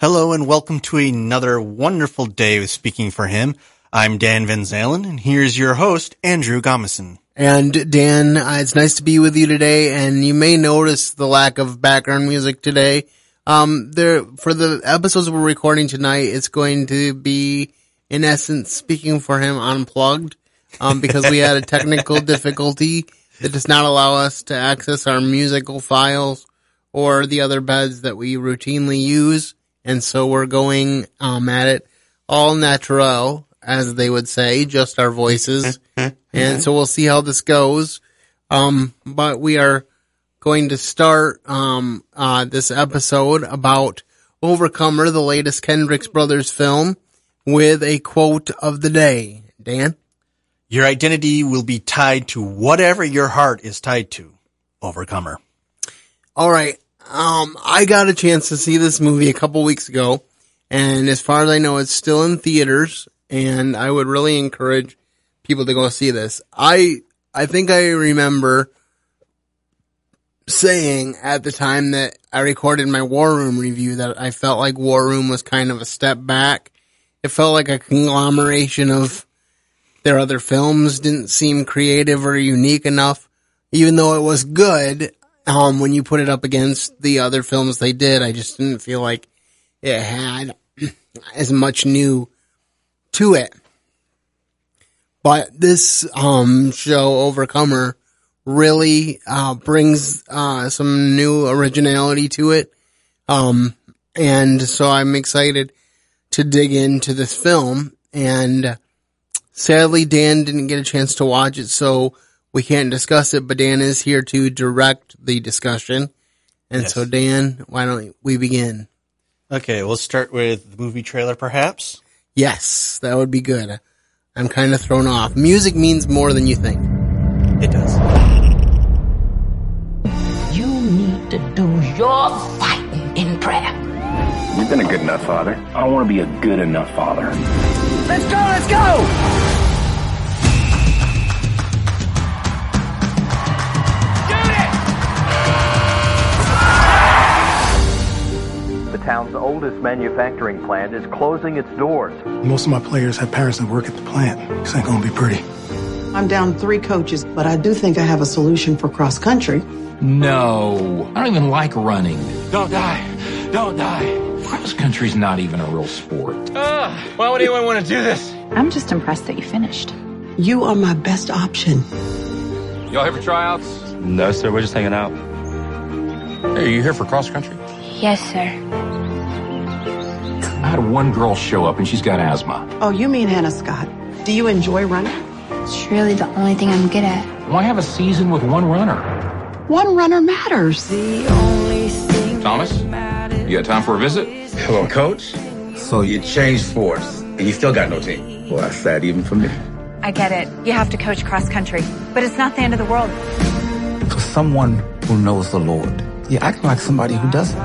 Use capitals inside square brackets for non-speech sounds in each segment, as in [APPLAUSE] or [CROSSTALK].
Hello and welcome to another wonderful day of Speaking for Him. I'm Dan Van Zalen and here's your host, Andrew Gomison. And Dan, uh, it's nice to be with you today. And you may notice the lack of background music today. Um, there, for the episodes we're recording tonight, it's going to be, in essence, speaking for him unplugged, um, because we had a technical [LAUGHS] difficulty that does not allow us to access our musical files or the other beds that we routinely use. And so we're going, um, at it all natural, as they would say, just our voices. [LAUGHS] and so we'll see how this goes. Um, but we are going to start, um, uh, this episode about Overcomer, the latest Kendricks Brothers film with a quote of the day. Dan? Your identity will be tied to whatever your heart is tied to. Overcomer. All right. Um, I got a chance to see this movie a couple weeks ago, and as far as I know, it's still in theaters, and I would really encourage people to go see this. I, I think I remember saying at the time that I recorded my War Room review that I felt like War Room was kind of a step back. It felt like a conglomeration of their other films didn't seem creative or unique enough. Even though it was good, um, when you put it up against the other films they did, I just didn't feel like it had [CLEARS THROAT] as much new to it. But this, um, show, Overcomer, really, uh, brings, uh, some new originality to it. Um, and so I'm excited to dig into this film and sadly Dan didn't get a chance to watch it, so we can't discuss it, but Dan is here to direct the discussion. And Yes. so Dan, why don't we begin? Okay, we'll start with the movie trailer perhaps. Yes, that would be good. I'm kind of thrown off. Music means more than you think. It does. You need to do your fighting in prayer. You've been a good enough father. I want to be a good enough father. Let's go, let's go! The town's oldest manufacturing plant is closing its doors. Most of my players have parents that work at the plant. This ain't gonna be pretty. I'm down three coaches, but I do think I have a solution for cross country. No, I don't even like running. Don't die. Don't die. Cross country's not even a real sport. Why would anyone want to do this? I'm just impressed that you finished. You are my best option. Y'all here for tryouts? No, sir. We're just hanging out. Hey, are you here for cross country? Yes, sir. I had one girl show up and she's got asthma. Oh, you mean Hannah Scott. Do you enjoy running? It's really the only thing I'm good at. Why have a season with one runner? One runner matters. The only thing Thomas, you got time for a visit? Hello, coach. So you changed sports, and you still got no team. Well, that's sad even for me. I get it. You have to coach cross country, but it's not the end of the world. For someone who knows the Lord, you're acting like somebody who doesn't.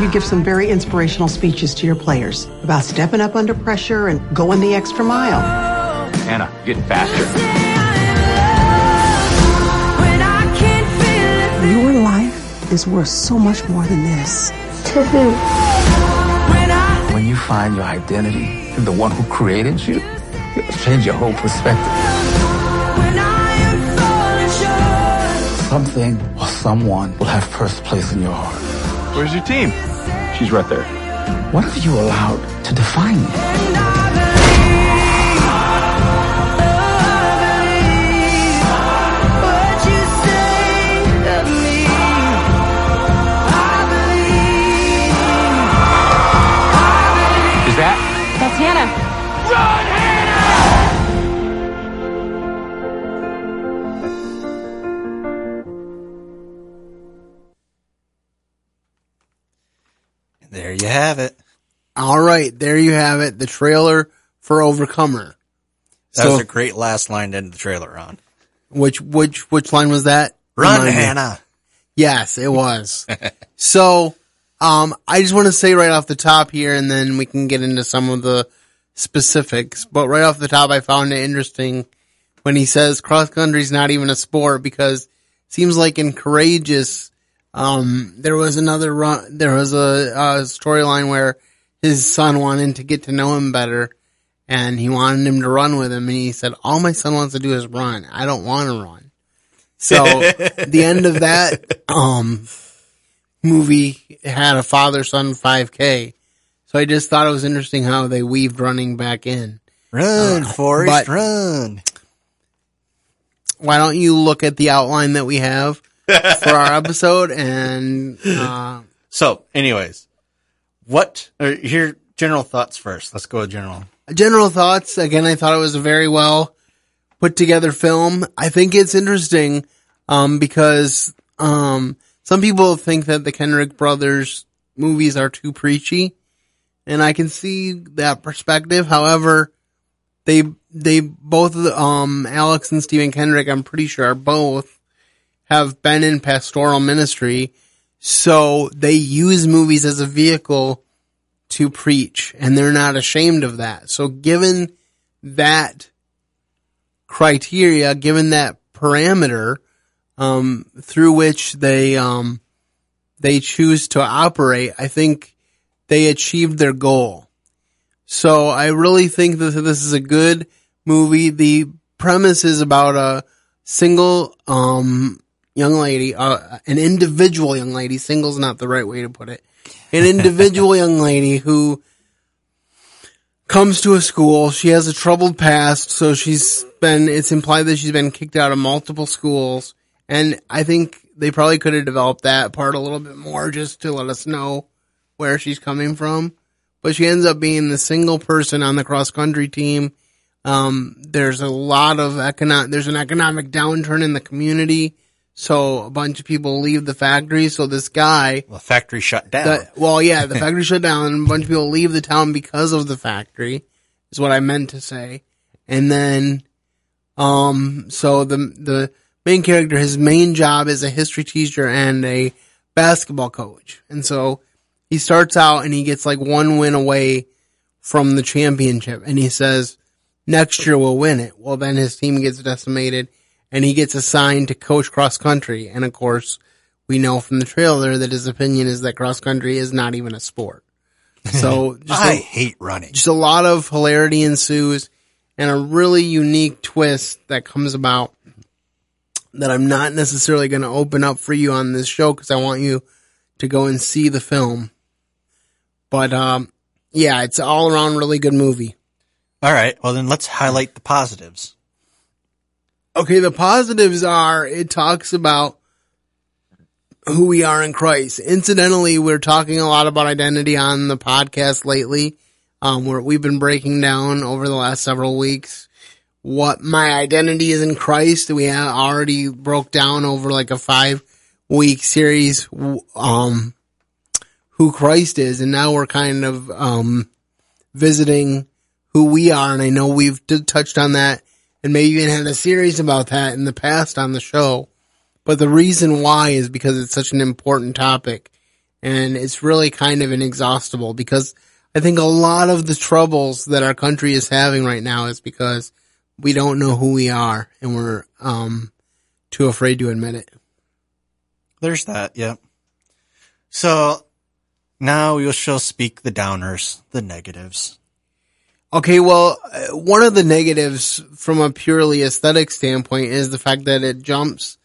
You give some very inspirational speeches to your players about stepping up under pressure and going the extra mile. Hannah, you're getting faster. Your life is worth so much more than this. To who? When you find your identity in the one who created you, it'll change your whole perspective. Something or someone will have first place in your heart. Where's your team? She's right there. What have you allowed to define you? You have it. All right, there you have it. The trailer for Overcomer. That So- was a great last line to end the trailer on. Which, which, which line was that? Run, Remind me. Hannah. Yes, it was. [LAUGHS] so, um, I just want to say right off the top here, and then we can get into some of the specifics. But right off the top, I found it interesting when he says cross country's not even a sport because it seems like in courageous Um, there was another run, there was a, a storyline where his son wanted to get to know him better and he wanted him to run with him and he said, all my son wants to do is run. I don't want to run. So [LAUGHS] the end of that, um, movie had a father son 5k. So I just thought it was interesting how they weaved running back in. Run, Uh, Forrest, run. Why don't you look at the outline that we have for our episode and, uh, So, anyways, what, or here, general thoughts first. Let's go with general. general thoughts. Again, I thought it was a very well put together film. I think it's interesting, um, because, um, some people think that the Kendrick brothers movies are too preachy and I can see that perspective. However, they, they both, um, Alex and Stephen Kendrick, I'm pretty sure are both have been in pastoral ministry. So they use movies as a vehicle to preach and they're not ashamed of that. So given that criteria, given that parameter, um, through which they, um, they choose to operate, I think they achieved their goal. So I really think that this is a good movie. The premise is about a single, um, young lady, uh, an individual young lady. Single's not the right way to put it. An individual young lady who comes to a school. She has a troubled past, so she's been, it's implied that she's been kicked out of multiple schools. And I think they probably could have developed that part a little bit more just to let us know where she's coming from. But she ends up being the single person on the cross country team. Um, there's a lot of economic, there's an economic downturn in the community. So a bunch of people leave the factory. So this guy, The factory shut down. the, well, yeah, the [LAUGHS] factory shut down and a bunch of people leave the town because of the factory is what I meant to say. And then, um, so the, the main character, his main job is a history teacher and a basketball coach. And so he starts out and he gets like one win away from the championship and he says, next year we'll win it. Well, then his team gets decimated and he gets assigned to coach cross country. And of course, we know from the trailer that his opinion is that cross country is not even a sport. [LAUGHS] So just I a, hate running. just a lot of hilarity ensues and a really unique twist that comes about that I'm not necessarily going to open up for you on this show because I want you to go and see the film. But, um, yeah, it's all around really good movie. All right. Well, then let's highlight the positives. Okay, the positives are it talks about who we are in Christ. Incidentally, we're talking a lot about identity on the podcast lately. Um, where we've been breaking down over the last several weeks what my identity is in Christ. We already broke down over like a five week series, um, who Christ is. And now we're kind of, um, visiting who we are. And I know we've touched on that and maybe even had a series about that in the past on the show. But the reason why is because it's such an important topic and it's really kind of inexhaustible because I think a lot of the troubles that our country is having right now is because we don't know who we are and we're, um, too afraid to admit it. There's that. Yep. So now we shall speak the downers, the negatives. Okay, well, uh, one of the negatives from a purely aesthetic standpoint is the fact that it jumps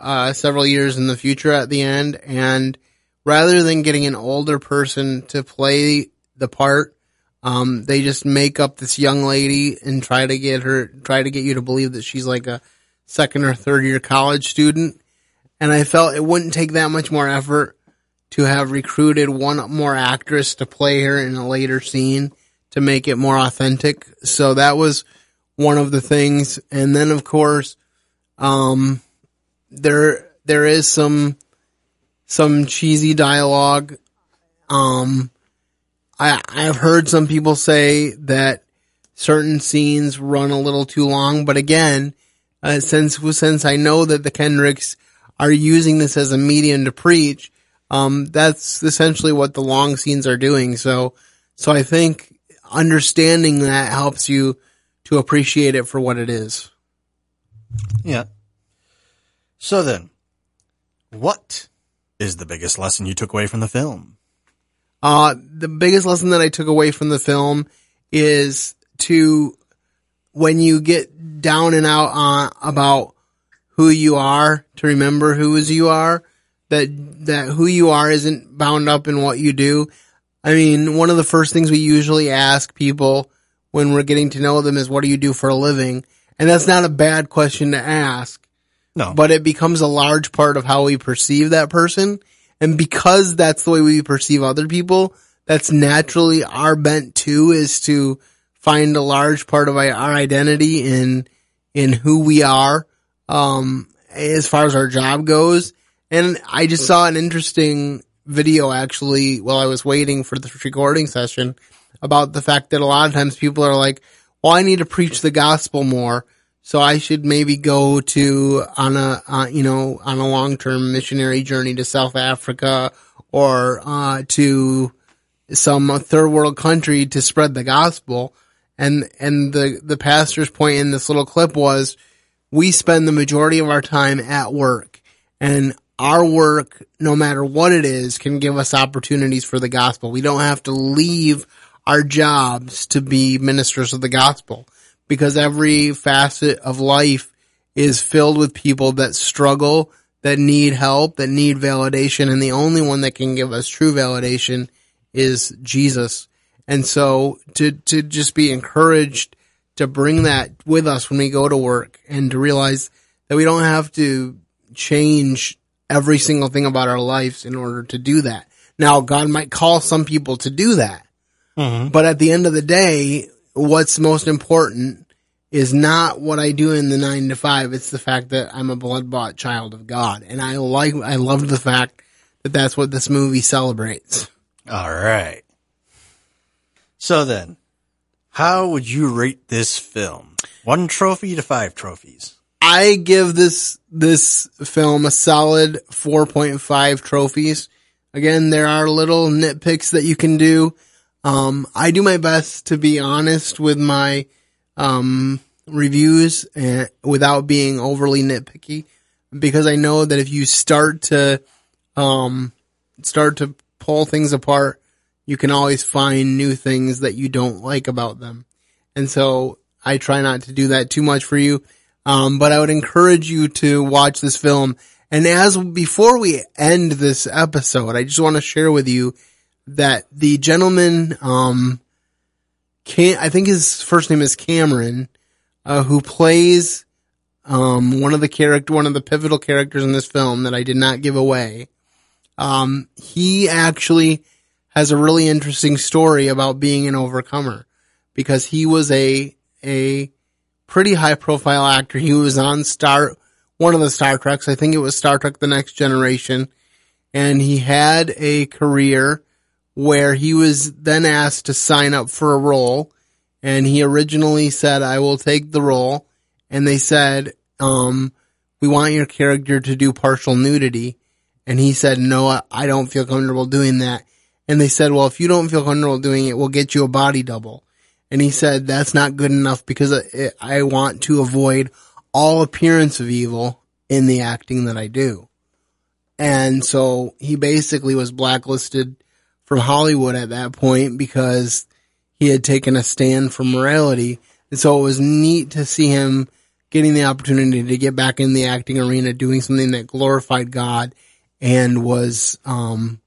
uh, several years in the future at the end, and rather than getting an older person to play the part, um, they just make up this young lady and try to get her, try to get you to believe that she's like a second or third year college student. And I felt it wouldn't take that much more effort to have recruited one more actress to play her in a later scene to make it more authentic. So that was one of the things. And then of course, um, there, there is some, some cheesy dialogue. Um, I, I've heard some people say that certain scenes run a little too long, but again, uh, since, since I know that the Kendricks are using this as a medium to preach, um, that's essentially what the long scenes are doing. So, so I think understanding that helps you to appreciate it for what it is. Yeah. So then, what is the biggest lesson you took away from the film? Uh, the biggest lesson that I took away from the film is to, when you get down and out on about who you are, to remember who is you are, that, that who you are isn't bound up in what you do. I mean, one of the first things we usually ask people when we're getting to know them is what do you do for a living? And that's not a bad question to ask. No. But it becomes a large part of how we perceive that person. And because that's the way we perceive other people, that's naturally our bent too is to find a large part of our identity in, in who we are, um, as far as our job goes. And I just saw an interesting video actually while I was waiting for the recording session about the fact that a lot of times people are like, well, I need to preach the gospel more. So I should maybe go to on a, uh, you know, on a long-term missionary journey to South Africa or, uh, to some third world country to spread the gospel. And, and the, the pastor's point in this little clip was we spend the majority of our time at work and our work, no matter what it is, can give us opportunities for the gospel. We don't have to leave our jobs to be ministers of the gospel because every facet of life is filled with people that struggle, that need help, that need validation. And the only one that can give us true validation is Jesus. And so to, to just be encouraged to bring that with us when we go to work and to realize that we don't have to change every single thing about our lives in order to do that. Now, God might call some people to do that. Mm-hmm. But at the end of the day, what's most important is not what I do in the nine to five. It's the fact that I'm a blood bought child of God. And I like, I love the fact that that's what this movie celebrates. All right. So then, how would you rate this film? One trophy to five trophies. I give this, this film a solid 4.5 trophies. Again, there are little nitpicks that you can do. Um, I do my best to be honest with my, um, reviews and without being overly nitpicky because I know that if you start to, um, start to pull things apart, you can always find new things that you don't like about them. And so I try not to do that too much for you. Um, but I would encourage you to watch this film. And as before we end this episode, I just want to share with you that the gentleman, um, I think his first name is Cameron, uh, who plays, um, one of the character, one of the pivotal characters in this film that I did not give away. Um, he actually has a really interesting story about being an overcomer because he was a, a pretty high profile actor. He was on Star, one of the Star Treks. I think it was Star Trek The Next Generation. And he had a career where he was then asked to sign up for a role. And he originally said, I will take the role. And they said, um, we want your character to do partial nudity. And he said, no, I don't feel comfortable doing that. And they said, well, if you don't feel comfortable doing it, we'll get you a body double. And he said, that's not good enough because I want to avoid all appearance of evil in the acting that I do. And so he basically was blacklisted from Hollywood at that point because he had taken a stand for morality. And so it was neat to see him getting the opportunity to get back in the acting arena, doing something that glorified God and was, um,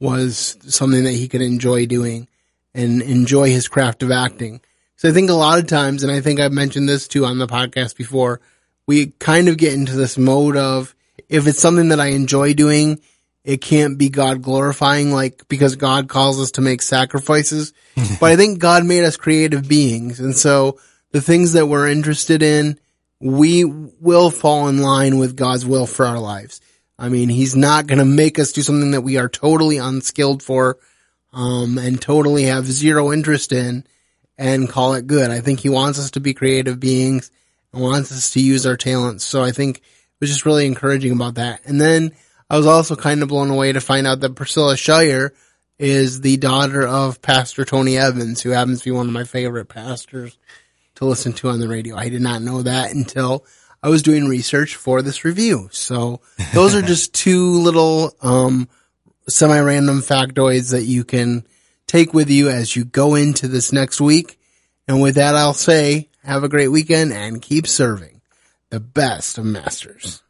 was something that he could enjoy doing and enjoy his craft of acting. So I think a lot of times, and I think I've mentioned this too on the podcast before, we kind of get into this mode of if it's something that I enjoy doing, it can't be God glorifying, like because God calls us to make sacrifices. [LAUGHS] but I think God made us creative beings. And so the things that we're interested in, we will fall in line with God's will for our lives. I mean, he's not going to make us do something that we are totally unskilled for, um, and totally have zero interest in and call it good. I think he wants us to be creative beings and wants us to use our talents. So I think it was just really encouraging about that. And then I was also kind of blown away to find out that Priscilla Shirer is the daughter of Pastor Tony Evans, who happens to be one of my favorite pastors to listen to on the radio. I did not know that until I was doing research for this review. So those are [LAUGHS] just two little, um, semi-random factoids that you can take with you as you go into this next week. And with that, I'll say have a great weekend and keep serving the best of masters.